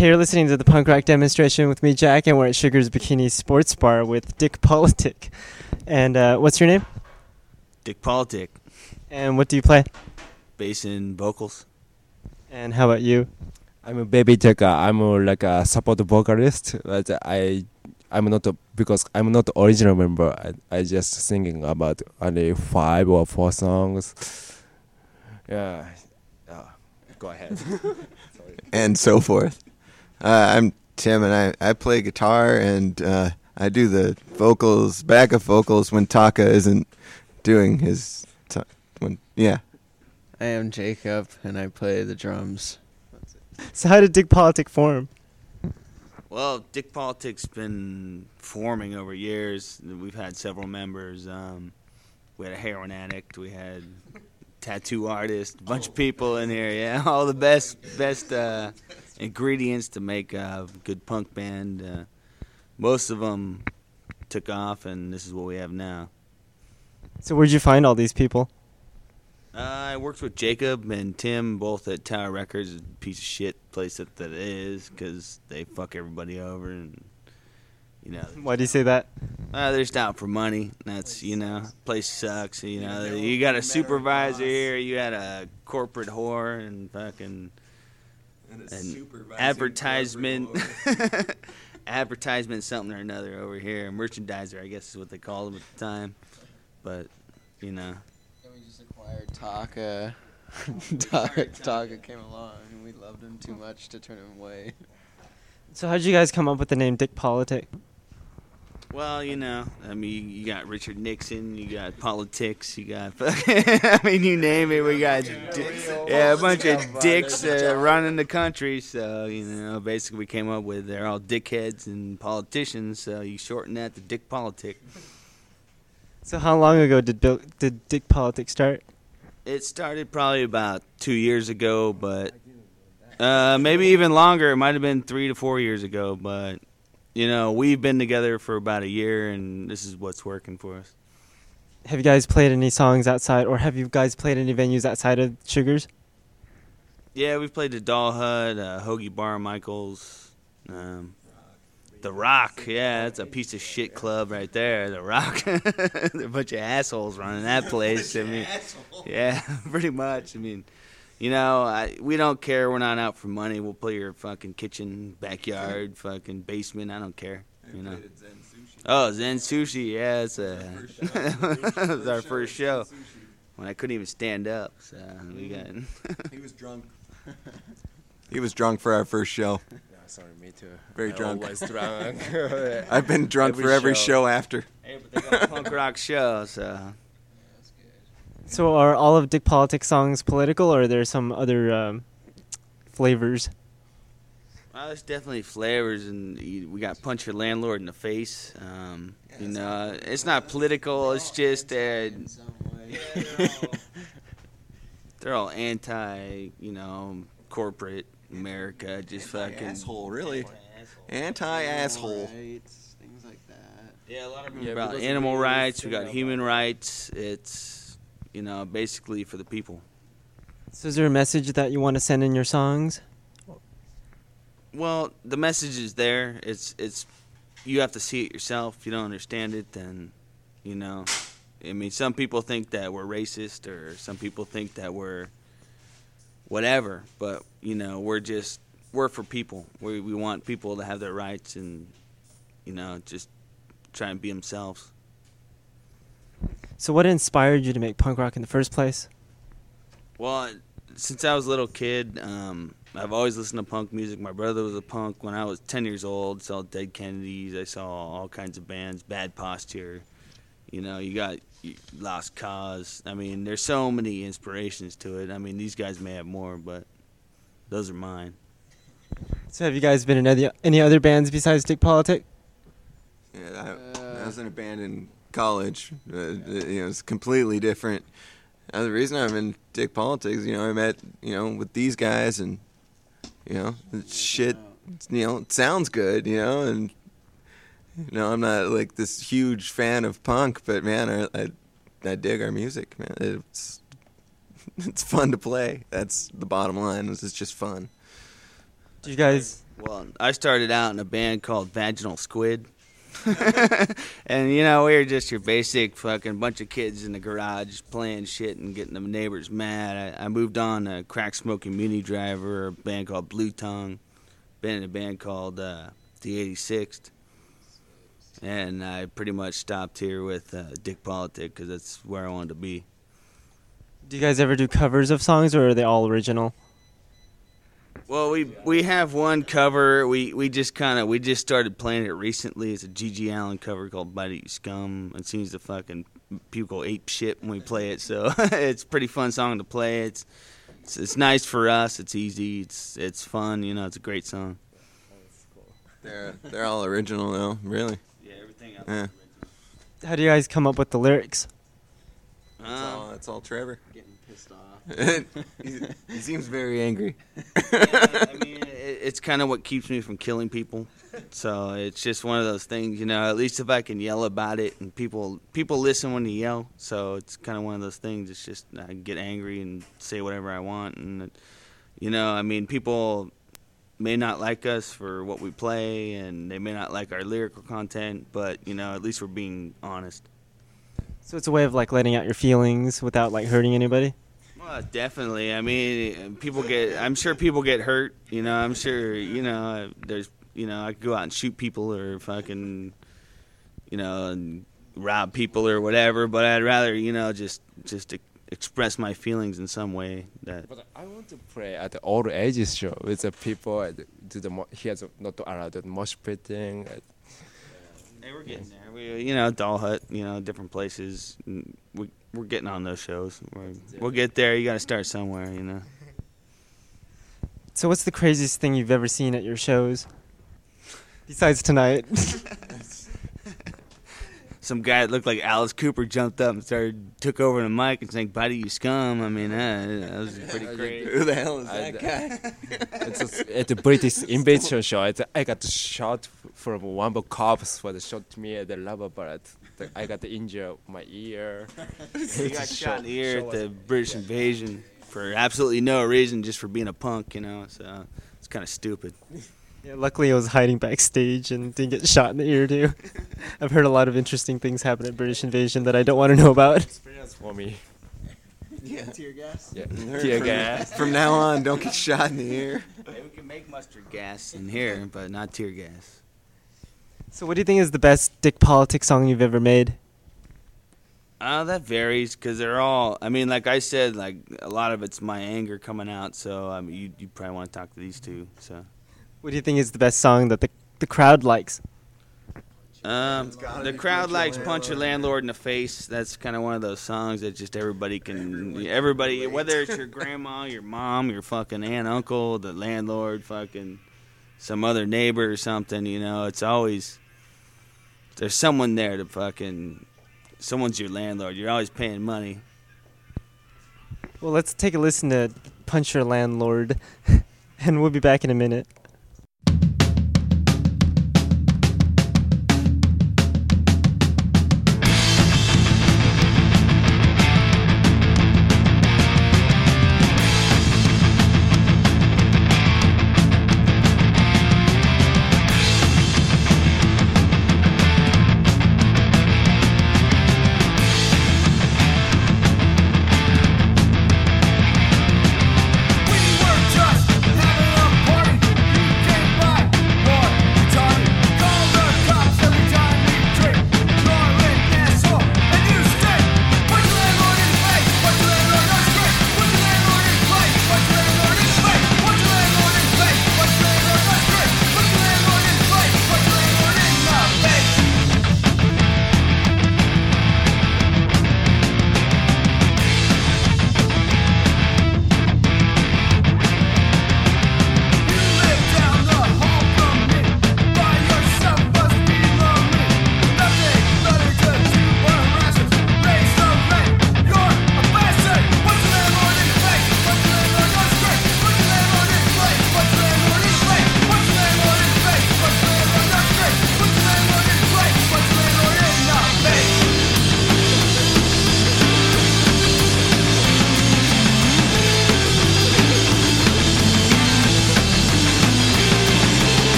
here listening to the punk rock demonstration with me, Jack, and we're at Sugar's Bikini Sports Bar with Dick Politic. And uh, what's your name? Dick Politic, And what do you play? bass and vocals. And how about you? I'm a baby Jaka. I'm a, like a support vocalist, but I I'm not a, because I'm not original member. I I just singing about only five or four songs. Yeah, yeah. Go ahead. and so forth. Uh, I'm Tim, and I, I play guitar and uh, I do the vocals, backup vocals when Taka isn't doing his. T- when yeah, I am Jacob, and I play the drums. So how did Dick Politic form? Well, Dick Politic's been forming over years. We've had several members. Um, we had a heroin addict. We had tattoo artist. A bunch of people in here. Yeah, all the best best uh, ingredients to make a good punk band. Uh, most of them took off, and this is what we have now. So where'd you find all these people? Uh, I worked with Jacob and Tim both at Tower Records, a piece of shit place that that is, because they fuck everybody over and you know Why do you say that? uh, they're just out for money. That's you know place sucks. You know you got a supervisor here, you got a corporate whore and fucking and advertisement. advertisement something or another over here merchandiser i guess is what they called them at the time but you know And we just acquired Taka. Taka, Taka came along, and we loved him too much to turn him away. So how'd you guys come up with the name Dick Politic? Well, you know, I mean, you got Richard Nixon, you got politics, you got, I mean, you name it, we got, yeah, a bunch of dicks uh, running the country. So, you know, basically we came up with they're all dickheads and politicians. So you shorten that to Dick Politic. So how long ago did Bill, did Dick Politic start? It started probably about two years ago, but uh, maybe even longer. It might have been three to four years ago, but you know, we've been together for about a year, and this is what's working for us. Have you guys played any songs outside, or have you guys played any venues outside of Sugars? Yeah, we've played the Doll Hut, uh, Hoagie Bar, Michaels, um, the Rock. Yeah, that's a piece of shit club right there. The Rock. They're a bunch of assholes running that place. I mean, yeah, pretty much. I mean, you know, I, we don't care. We're not out for money. We'll play your fucking kitchen, backyard, fucking basement. I don't care. You know. Oh, Zen Sushi. Yeah, it's a. it was our first show when I couldn't even stand up. So we got. he was drunk. he was drunk for our first show. sorry, me too. Very I drunk. always drunk. I've been drunk Every for every show. show, after. Hey, but they got a punk rock show, so So are all of Dick Politics songs political, or are there some other um, flavors? well, there's definitely flavors, and you- we got punch your landlord in the face. Um, you know, it's not political. It's just uh, In some way. they're all anti, you know, corporate America. Just fucking Asshole, really. Anti-asshole. Rights, things like that. Yeah, a lot of them Yeah, about animal rights. We feel got human rights. It's you know basically for the people. So is there a message that you want to send in your songs? Well, the message is there. It's it's you have to see it yourself. If you don't understand it, then you know. I mean, some people think that we're racist, or some people think that we're whatever. But you know, we're just we're for people. We we want people to have their rights, and you know, just try and be themselves. So what inspired you to make punk rock in the first place? Well, since I was a little kid, um, I've always listened to punk music. My brother was a punk when I was 10 years old. Saw Dead Kennedys. I saw all kinds of bands. Bad Posture. You know, you got Lost Cause. I mean, there's so many inspirations to it. I mean, these guys may have more, but those are mine. So have you guys been in any, any other bands besides Dick Politic? Yeah, I, Uh, I was in a band in college. Uh, you know, it's completely different. Uh, the reason I'm in Dick Politics, you know, I met, you know, with these guys and, you know, shit, you know, it sounds good, you know, and, you know, I'm not like this huge fan of punk, but man, I, I, I dig our music, man. It's, it's fun to play. That's the bottom line. It's just fun. Do you guys? Well, I started out in a band called Vaginal Squid. and you know, we were just your basic fucking bunch of kids in the garage playing shit and getting the neighbors mad. I, I moved on to Crack Smoking Muni Driver, a band called Blue Tongue, been in a band called uh, the 86th. And I pretty much stopped here with uh, Dick Politic because that's where I wanted to be. Do you guys ever do covers of songs, or are they all original? Well, we we have one cover. We we just kind of we just started playing it recently. It's a G.G. Allen cover called "Bite It You Scum." It seems to fucking people go ape shit when we play it. So it's a pretty fun song to play. It's, it's it's nice for us. It's easy. It's it's fun. You know, it's a great song. They're they're all original though, really. Yeah, everything else Yeah. How do you guys come up with the lyrics? It's all it's all Trevor. Getting pissed off. He, he seems very angry. yeah, I mean, it, it's kind of what keeps me from killing people. So it's just one of those things, you know. At least if I can yell about it, and people people listen when you yell. So it's kind of one of those things. It's just I get angry and say whatever I want, and it, you know, I mean, people may not like us for what we play, and they may not like our lyrical content, but you know, at least we're being honest. So it's a way of like letting out your feelings without like hurting anybody. Well, definitely. I mean, people get. I'm sure people get hurt. You know, I'm sure. You know, there's. You know, I could go out and shoot people or fucking. You know, and rob people or whatever. But I'd rather, you know, just just express my feelings in some way. That But I want to play at the all ages show with the people. and Do the mo- he has not allowed the mosh pitting. uh, we're getting there. We, you know, Doll Hut. You know, different places. We we're getting on those shows. We're, we'll get there. You got to start somewhere. You know. So what's the craziest thing you've ever seen at your shows? Besides tonight. some guy that looked like Alice Cooper jumped up and started took over the mic and sang "Bite It You Scum." I mean, uh, that was pretty great. Who the hell is I- that guy? it's a, at the British invasion show. It's, I got shot from one of the cops for the shot me at the lava but the, I got the injury my ear. He got shot in the ear at the British invasion for absolutely no reason, just for being a punk, you know. So it's kind of stupid. yeah, luckily, I was hiding backstage and didn't get shot in the ear too. I've heard a lot of interesting things happen at British Invasion that I don't want to know about. Experience for me. yeah. Tear gas. Yeah. From- Tear gas. From now on, don't get shot in the ear. Hey, we can make mustard gas in here, but not tear gas. So, what do you think is the best Dick Politics song you've ever made? Uh, that varies because they're all. I mean, like I said, like a lot of it's my anger coming out. So I mean, you you probably want to talk to these two. So What do you think is the best song that the the crowd likes? um, the crowd likes "Punch Your Landlord. Landlord in the Face." That's kind of one of those songs that just everybody can. Everybody, whether it's your grandma, your mom, your fucking aunt, uncle, the landlord, fucking some other neighbor or something. You know, it's always there's someone there to fucking. Someone's your landlord. You're always paying money. Well, let's take a listen to Punch Your Landlord, and we'll be back in a minute.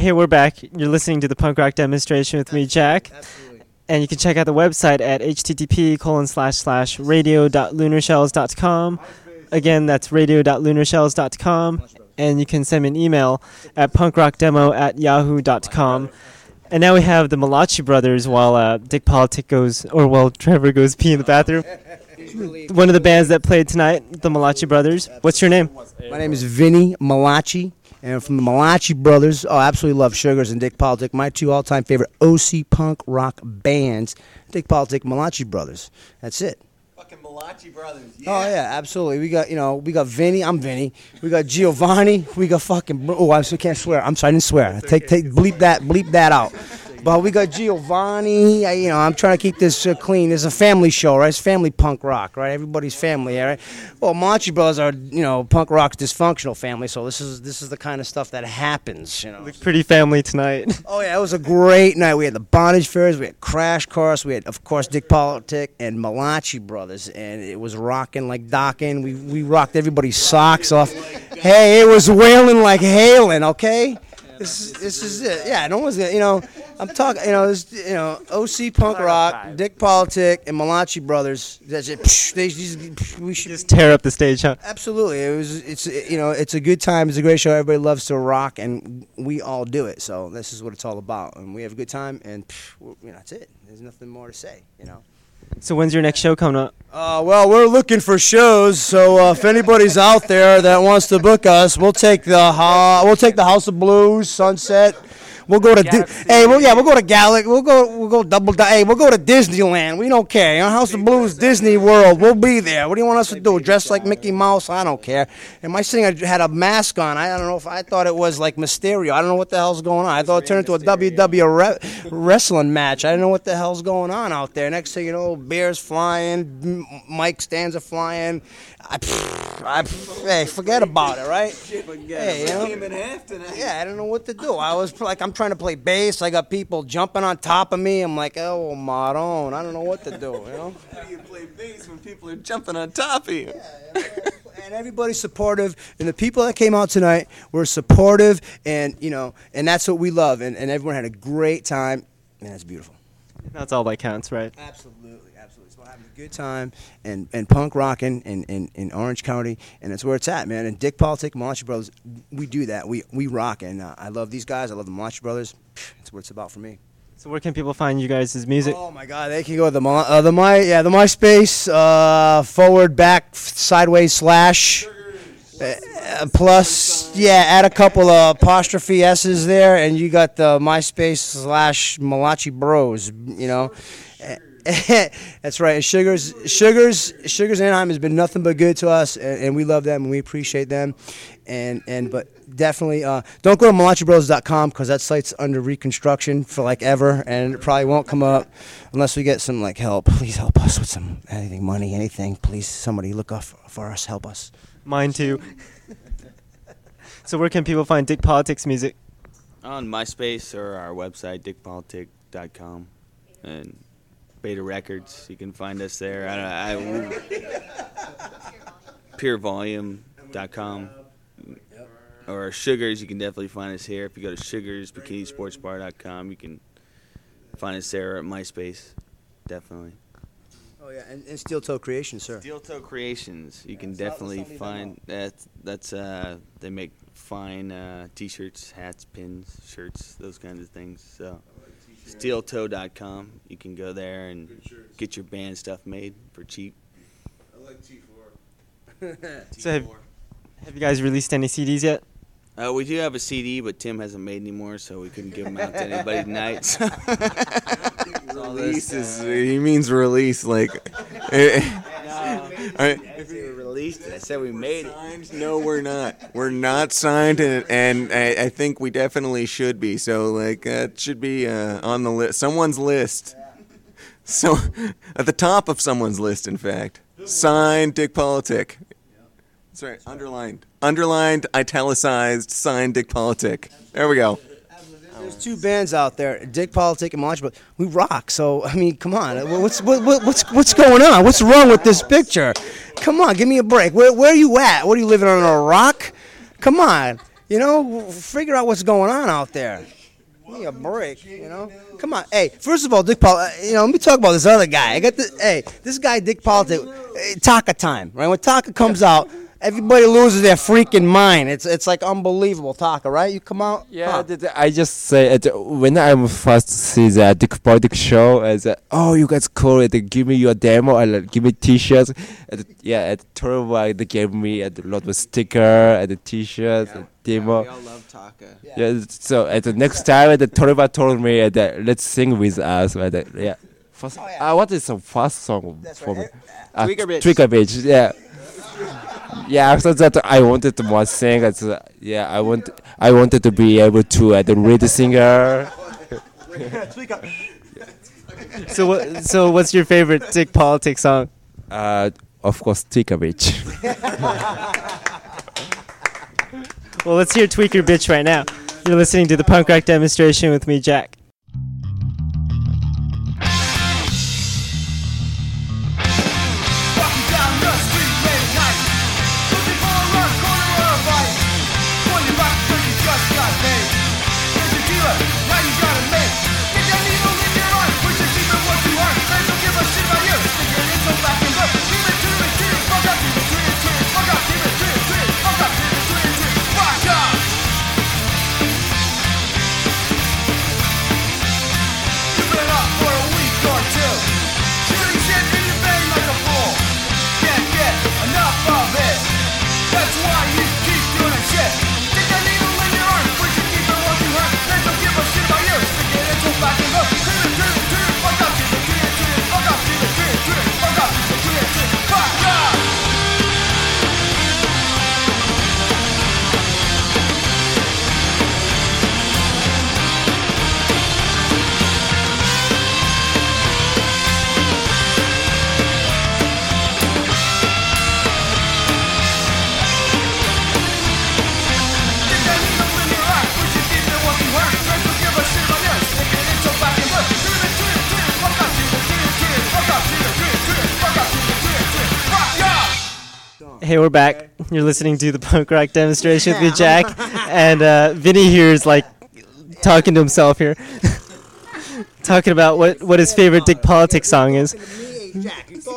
Hey, we're back. You're listening to the punk rock demonstration with me, Jack. Absolutely. And you can check out the website at http colon slash slash radio.lunarshells.com. Again, that's radio.lunarshells.com. And you can send me an email at punkrockdemo at yahoo.com. And now we have the Malachi brothers while uh, Dick Politic goes, or while Trevor goes pee in the bathroom. One of the bands that played tonight, the Malachi brothers. What's your name? My name is Vinny Malachi, and from the Malachi Brothers. Oh, I absolutely love Sugars and Dick Politic. My two all-time favorite OC punk rock bands, Dick Politic, Malachi Brothers. That's it. Fucking Malachi Brothers. Oh yeah, absolutely. We got you know we got Vinny. I'm Vinny. We got Giovanni. We got fucking. Oh, I still can't swear. I'm sorry, I didn't swear. Take take bleep that bleep that out. But we got Giovanni. I, you know, I'm trying to keep this uh, clean. It's a family show, right? It's family punk rock, right? Everybody's family, all right? Well, Machi Brothers are, you know, punk rock's dysfunctional family. So this is this is the kind of stuff that happens, you know. Looks pretty family tonight. Oh yeah, it was a great night. We had the bondage fairs, we had crash course, we had of course Dick Politic and Malachi brothers, and it was rocking like docking. We we rocked everybody's socks off. Hey, it was wailing like hailing. Okay, this is this is it. Yeah, no one's gonna. You know, I'm talking. You know, this, you know, OC punk rock, Dick Politic, and Malachi brothers. That's it. Psh, They just, we should Just tear up the stage, huh? Absolutely, it was. It's you know, it's a good time. It's a great show. Everybody loves to rock, and we all do it. So this is what it's all about, and we have a good time. And you know, that's it. There's nothing more to say. You know. So when's your next show coming up? Uh, well, we're looking for shows. So uh, if anybody's out there that wants to book us, we'll take the we'll take the House of Blues, Sunset. We'll go to Di- hey, well, yeah, we'll go to Gallic. We'll go, we'll go double. Di- hey, we'll go to Disneyland. We don't care. You know, House of Blues, Disney World. We'll be there. What do you want us to do? Dress like Mickey Mouse? I don't care. And my singer had a mask on. I don't know if I thought it was like Mysterio. I don't know what the hell's going on. I thought it turned into a WWE re- wrestling match. I don't know what the hell's going on out there. Next thing you know, bears flying, Mike stands are flying. I, I, hey, forget about it, right? Hey, you know? in half tonight. Yeah, I don't know what to do. I was like, I'm trying to play bass. I got people jumping on top of me. I'm like, oh, Maron, I don't know what to do. You know. How do you play bass when people are jumping on top of you? Yeah, and everybody's supportive, and the people that came out tonight were supportive, and you know, and that's what we love, and, and everyone had a great time, and that's beautiful. That's all that counts, right? Absolutely, absolutely. It's about having a good time and, and punk rocking in, in, in Orange County, and it's where it's at, man. And Dick Politic, Malachi Brothers, we do that. We we rock, and uh, I love these guys. I love the Malachi Brothers. It's what it's about for me. So where can people find you guys' music? Oh my God, they can go to the my, uh, the my yeah the MySpace uh, forward back sideways slash. Uh, plus, yeah, add a couple of apostrophe s's there, and you got the MySpace slash Malachi Bros. You know, that's right. And Sugars, Sugars, Sugars Anaheim has been nothing but good to us, and, and we love them and we appreciate them. And and but definitely uh, don't go to malachibros.com because that site's under reconstruction for like ever, and it probably won't come up unless we get some like help. Please help us with some anything, money, anything. Please, somebody look up for us, help us. Mine too. so where can people find Dick Politics music? On MySpace or our website, dickpolitic.com. And Beta Records, you can find us there. I, I, purevolume.com. Or Sugars, you can definitely find us here. If you go to Sugars, bikinisportsbar.com, you can find us there at MySpace. Definitely. Oh yeah, and, and Steel Toe Creations, sir. Steel Toe Creations. You can Yeah, let's definitely let's not leave them find that. That's uh, they make fine uh, T-shirts, hats, pins, shirts, those kinds of things. So, steeltoe.com. You can go there and get your band stuff made for cheap. I like T4. So have, have you guys released any CDs yet? Uh, we do have a CD, but Tim hasn't made any more, so we couldn't give them out to anybody tonight. so- Release is, he means release, like. I- If we released it, I said we made it. No, we're not. We're not signed, and, and I, I think we definitely should be. So, like, uh, it should be uh, on the list, someone's list. So, at the top of someone's list, in fact, signed Dick Politic. That's right, underlined, underlined, italicized, signed Dick Politic. There we go. There's two bands out there, Dick Politic and Malachi, but we rock. So I mean, come on, what's what, what, what's what's going on? What's wrong with this picture? Come on, give me a break. Where where are you at? What are you living on a rock? Come on, You know, figure out what's going on out there. Give me a break, you know. Come on, hey. First of all, Dick Paul. uh, You know, let me talk about this other guy. I got the hey, this guy Dick Politic. eh, Taka time, right? When Taka comes out, everybody loses their freaking mind. It's it's like unbelievable, Taka, right? You come out, Yeah, huh? th- th- I just say it when I'm first see the Dick Politic show. As uh, oh, you guys cool it. Give me your demo and uh, give me T-shirts. And, yeah, at Turbo they gave me a lot of sticker and the T-shirts and demo. we all love Taka. Yeah. so at the next time, the Torba told me uh, that let's sing with us. But, uh, yeah. First, Oh, yeah. uh, what is the first song That's for right. me? Uh, Tweaker Bitch. Tweaker Bitch. Yeah. Yeah, after that I wanted to more sing. It's, uh, yeah, I want I wanted to be able to uh, the read singer. So what? So what's your favorite Dick Politics song? Uh, of course, Tweaker Bitch. Well, let's hear Tweaker Bitch right now. You're listening to the punk rock demonstration with me, Jack. Hey, we're back. You're listening to the punk rock demonstration with Jack, and uh, Vinny here is like talking to himself here, talking about what what his favorite Dick Politics song is.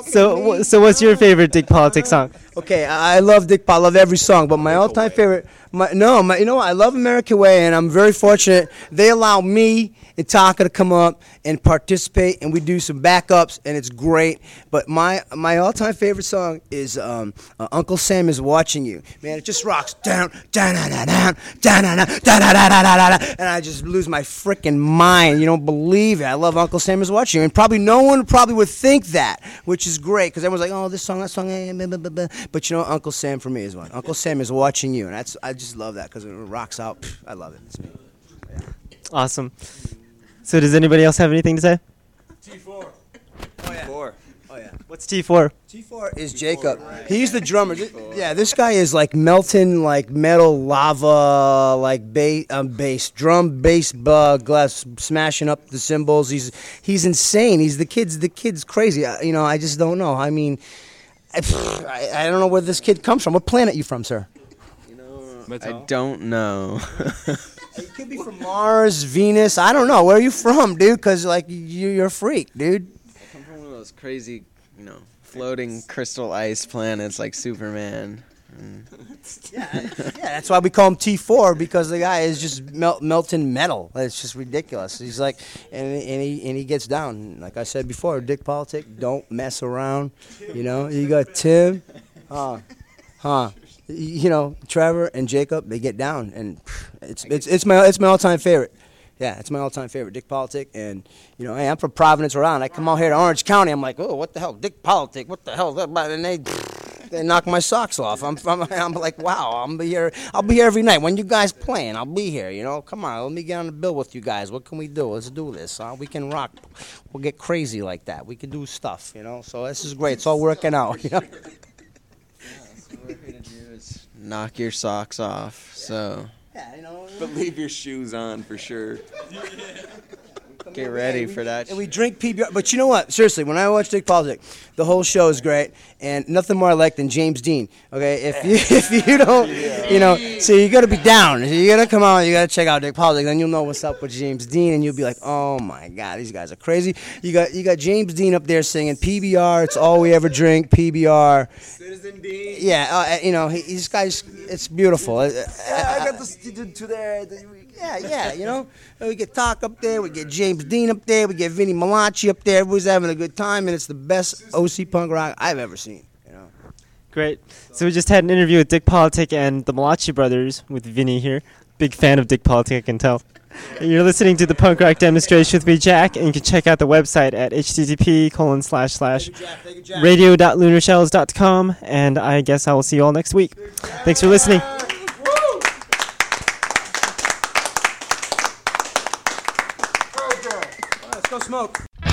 So, so what's your favorite Dick Politics song? Okay, I love Dick Paul. I love every song, but my all-time favorite, my no, my, you know what? I love American Way, and I'm very fortunate they allow me and Taka to come up and participate, and we do some backups, and it's great. But my my all-time favorite song is um, uh, Uncle Sam is watching you. Man, it just rocks down, down, down, down, down, down, down, down, down, down, down, and I just lose my freaking mind. You don't believe it. I love Uncle Sam is watching you, and probably no one probably would think that, which is great because everyone's like, oh, this song, that song, eh, blah, blah, blah, blah. But you know, Uncle Sam for me is one. Uncle Sam is watching you, and that's I just love that because it rocks out. Pff, I love it. It's me. Yeah. Awesome. So, does anybody else have anything to say? T four. Oh yeah. What's T4? T4 is Jacob. He's the drummer. Th- Yeah, this guy is like melting like metal lava, like bass, um, bass drum, bass, uh, glass, smashing up the cymbals. He's he's insane. He's the kid's the kid's crazy. I, you know, I just don't know. I mean, I, I, I don't know where this kid comes from. What planet you from, sir? I don't know. it could be from Mars, Venus. I don't know. Where are you from, dude? Because like you, you're a freak, dude. I'm from one of those crazy, you know, floating crystal ice planets like Superman. Mm. And Yeah, that's why we call him T4 because the guy is just melt, melting metal. It's just ridiculous. He's like, and, and he and he gets down. Like I said before, Dick Politic, don't mess around. You know, you got Tim, huh, huh. You know, Trevor and Jacob, they get down, and it's it's it's my it's my all time favorite. Yeah, it's my all-time favorite, Dick Politic, and you know, hey, I'm from Providence, Rhode Island. I come out here to Orange County, I'm like, oh, what the hell, Dick Politic, what the hell? And they they knock my socks off. I'm, I'm, I'm like, wow, I'm be here. I'll be here every night when you guys playing. I'll be here. You know, come on, let me get on the bill with you guys. What can we do? Let's do this. Huh? We can rock. We'll get crazy like that. We can do stuff. You know, so this is great. It's all working out. You know. what we're here is knock your socks off. So Yeah, you know. But leave your shoes on for sure. Come Get ready for that. And we drink PBR. But you know what? Seriously, when I watch Dick Politic, the whole show is great, and nothing more I like than James Dean. Okay, if you if you don't, you know, so you got to be down. You got to come out. You got to check out Dick Politic. Then you'll know what's up with James Dean, and you'll be like, oh my god, these guys are crazy. You got you got James Dean up there singing PBR. It's all we ever drink. PBR. Citizen Dean. Yeah, uh, you know, he, these guys. It's beautiful. Yeah, I got the student today. Yeah, yeah, you know. And we get Talk up there, we get James Dean up there, we get Vinny Malachi up there. Everybody's having a good time, and it's the best OC punk rock I've ever seen. You know. Great. So we just had an interview with Dick Politic and the Malachi brothers with Vinny here. Big fan of Dick Politic, I can tell. You're listening to the punk rock demonstration with me, Jack, and you can check out the website at http colon slash slash radio.lunarshells.com. And I guess I will see you all next week. Thanks for listening. Let's go smoke.